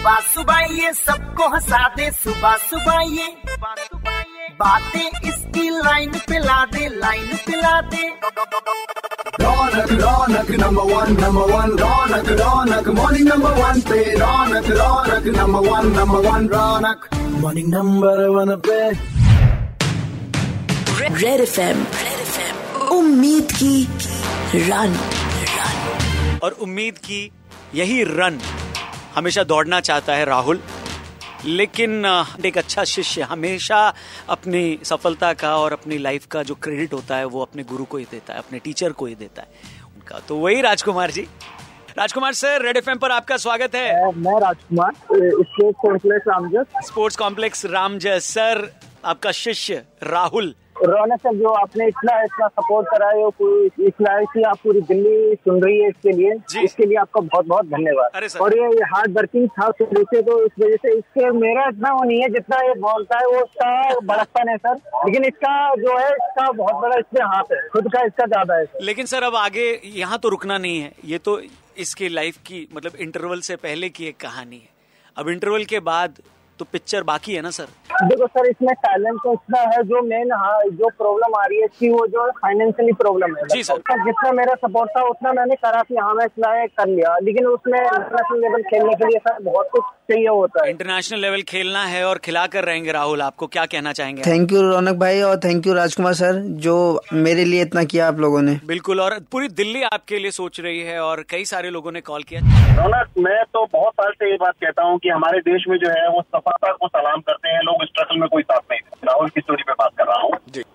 सुबह सुबह ये सबको हंसा दे सुबह सुबह ये बातें इसकी लाइन पे ला दे लाइन पे ला दे। Raunak Raunak number one number one Raunak Raunak morning number one पे। Raunak Raunak number one number one Raunak. Morning number one पे। रेड एफ़ एम उम्मीद की रन और उम्मीद की यही रन हमेशा दौड़ना चाहता है राहुल। लेकिन एक अच्छा शिष्य हमेशा अपनी सफलता का और अपनी लाइफ का जो क्रेडिट होता है वो अपने गुरु को ही देता है अपने टीचर को ही देता है। उनका तो वही Rajkumar ji. Rajkumar sir Red F पर आपका स्वागत है। मैं Rajkumar state complex Ramjas. Sports complex Ramjas sir आपका शिष्य राहुल रौनक सर जो आपने इतना इतना सपोर्ट करा है पूरी इतना कि आप पूरी दिल्ली सुन रही है इसके लिए इसके लिए आपका बहुत बहुत धन्यवाद। और ये हार्ड वर्किंग था शुरू से तो इस वजह से इसके मेरा इतना वो नहीं है जितना ये बोलता है वो उसका बड़प्पन है सर। लेकिन इसका जो है इसका बहुत बड़ा इसमें हाथ है खुद का इसका ज़्यादा है सर। लेकिन सर अब आगे यहाँ तो रुकना नहीं है। ये तो इसकी लाइफ की मतलब इंटरवल से पहले की एक कहानी है। अब इंटरवल के बाद तो पिक्चर बाकी है ना सर? देखो सर इसमें टैलेंट तो इतना है जो मेन हाँ जो प्रॉब्लम आ रही है इसकी वो जो फाइनेंशियली प्रॉब्लम है। जी, सर। जितना मेरा सपोर्ट था उतना मैंने करा कि हाँ मैं इतना कर लिया। लेकिन उसमें इंटरनेशनल लेवल खेलने के लिए सर बहुत कुछ चाहिए होता है। इंटरनेशनल लेवल खेलना है और खिला कर रहेंगे राहुल आपको क्या कहना चाहेंगे? थैंक यू रौनक भाई और थैंक यू राजकुमार सर जो मेरे लिए इतना किया आप लोगों ने। बिल्कुल और पूरी दिल्ली आपके लिए सोच रही है और कई सारे लोगों ने कॉल किया। रौनक मैं तो बहुत साल से ये बात कहता हूँ कि हमारे देश में जो है वो सफलता को सलाम करते हैं लोग स्ट्रगल में कोई साथ नहीं देते राहुल की स्टोरी पे बात कर रहा हूँ।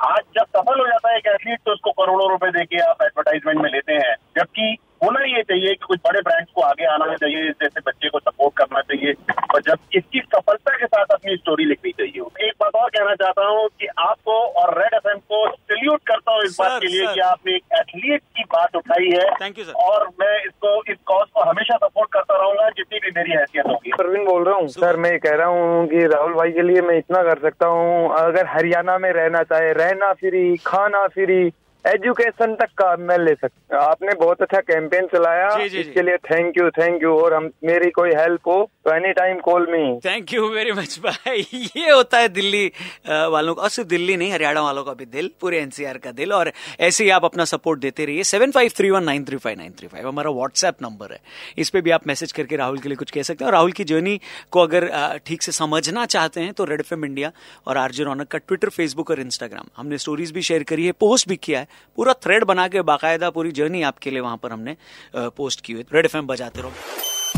आज जब सफल हो जाता है एक एथलीट तो उसको करोड़ों रुपए देके आप एडवर्टाइजमेंट में लेते हैं। जबकि होना ये चाहिए कि कुछ बड़े ब्रांड्स को आगे आना चाहिए जैसे बच्चे को सपोर्ट करना चाहिए। और जब इसकी सफलता के साथ अपनी स्टोरी लिखनी चाहिए। एक बात और कहना चाहता हूँ कि आपको और रेड एफएम को सल्यूट करता हूँ इस बात के लिए। कि आपने एक एथलीट बात उठाई है। थैंक यू सर और मैं इसको इस कॉज को हमेशा सपोर्ट करता रहूँगा जितनी भी मेरी हैसियत होगी। प्रवीण बोल रहा हूँ। सर मैं कह रहा हूँ कि राहुल भाई के लिए मैं इतना कर सकता हूँ। अगर हरियाणा में रहना चाहे रहना फ्री खाना फ्री एजुकेशन तक का मैं ले सकता आपने बहुत अच्छा कैंपेन चलाया। जी, जी। इसके लिए थैंक यू थैंक यू और हम मेरी कोई हेल्प हो तो any time call me thank you very much भाई ये होता है दिल्ली वालों का और सिर्फ़ दिल्ली नहीं हरियाणा वालों का भी दिल पूरे एनसीआर का दिल और ऐसे ही आप अपना सपोर्ट देते रहिए। Seven five three one nine three five nine three five हमारा व्हाट्सएप नंबर है। इस पर भी आप मैसेज करके राहुल के लिए कुछ कह सकते हैं। और राहुल की जर्नी को अगर ठीक से समझना चाहते हैं तो रेड एफ़ इंडिया और आरजे रौनक का ट्विटर फेसबुक और इंस्टाग्राम हमने स्टोरीज भी शेयर करी है पोस्ट भी किया है। पूरा थ्रेड बना के बाकायदा पूरी जर्नी आपके लिए वहाँ पर हमने पोस्ट की हुई रेड एफएम बजाते रहो।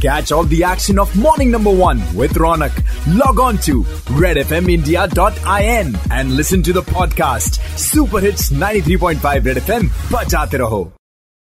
Catch all the action of morning number one with Raunak log on to Red F M India dot I N and listen to the podcast super hits 93.5 Red F M बचाते रहो।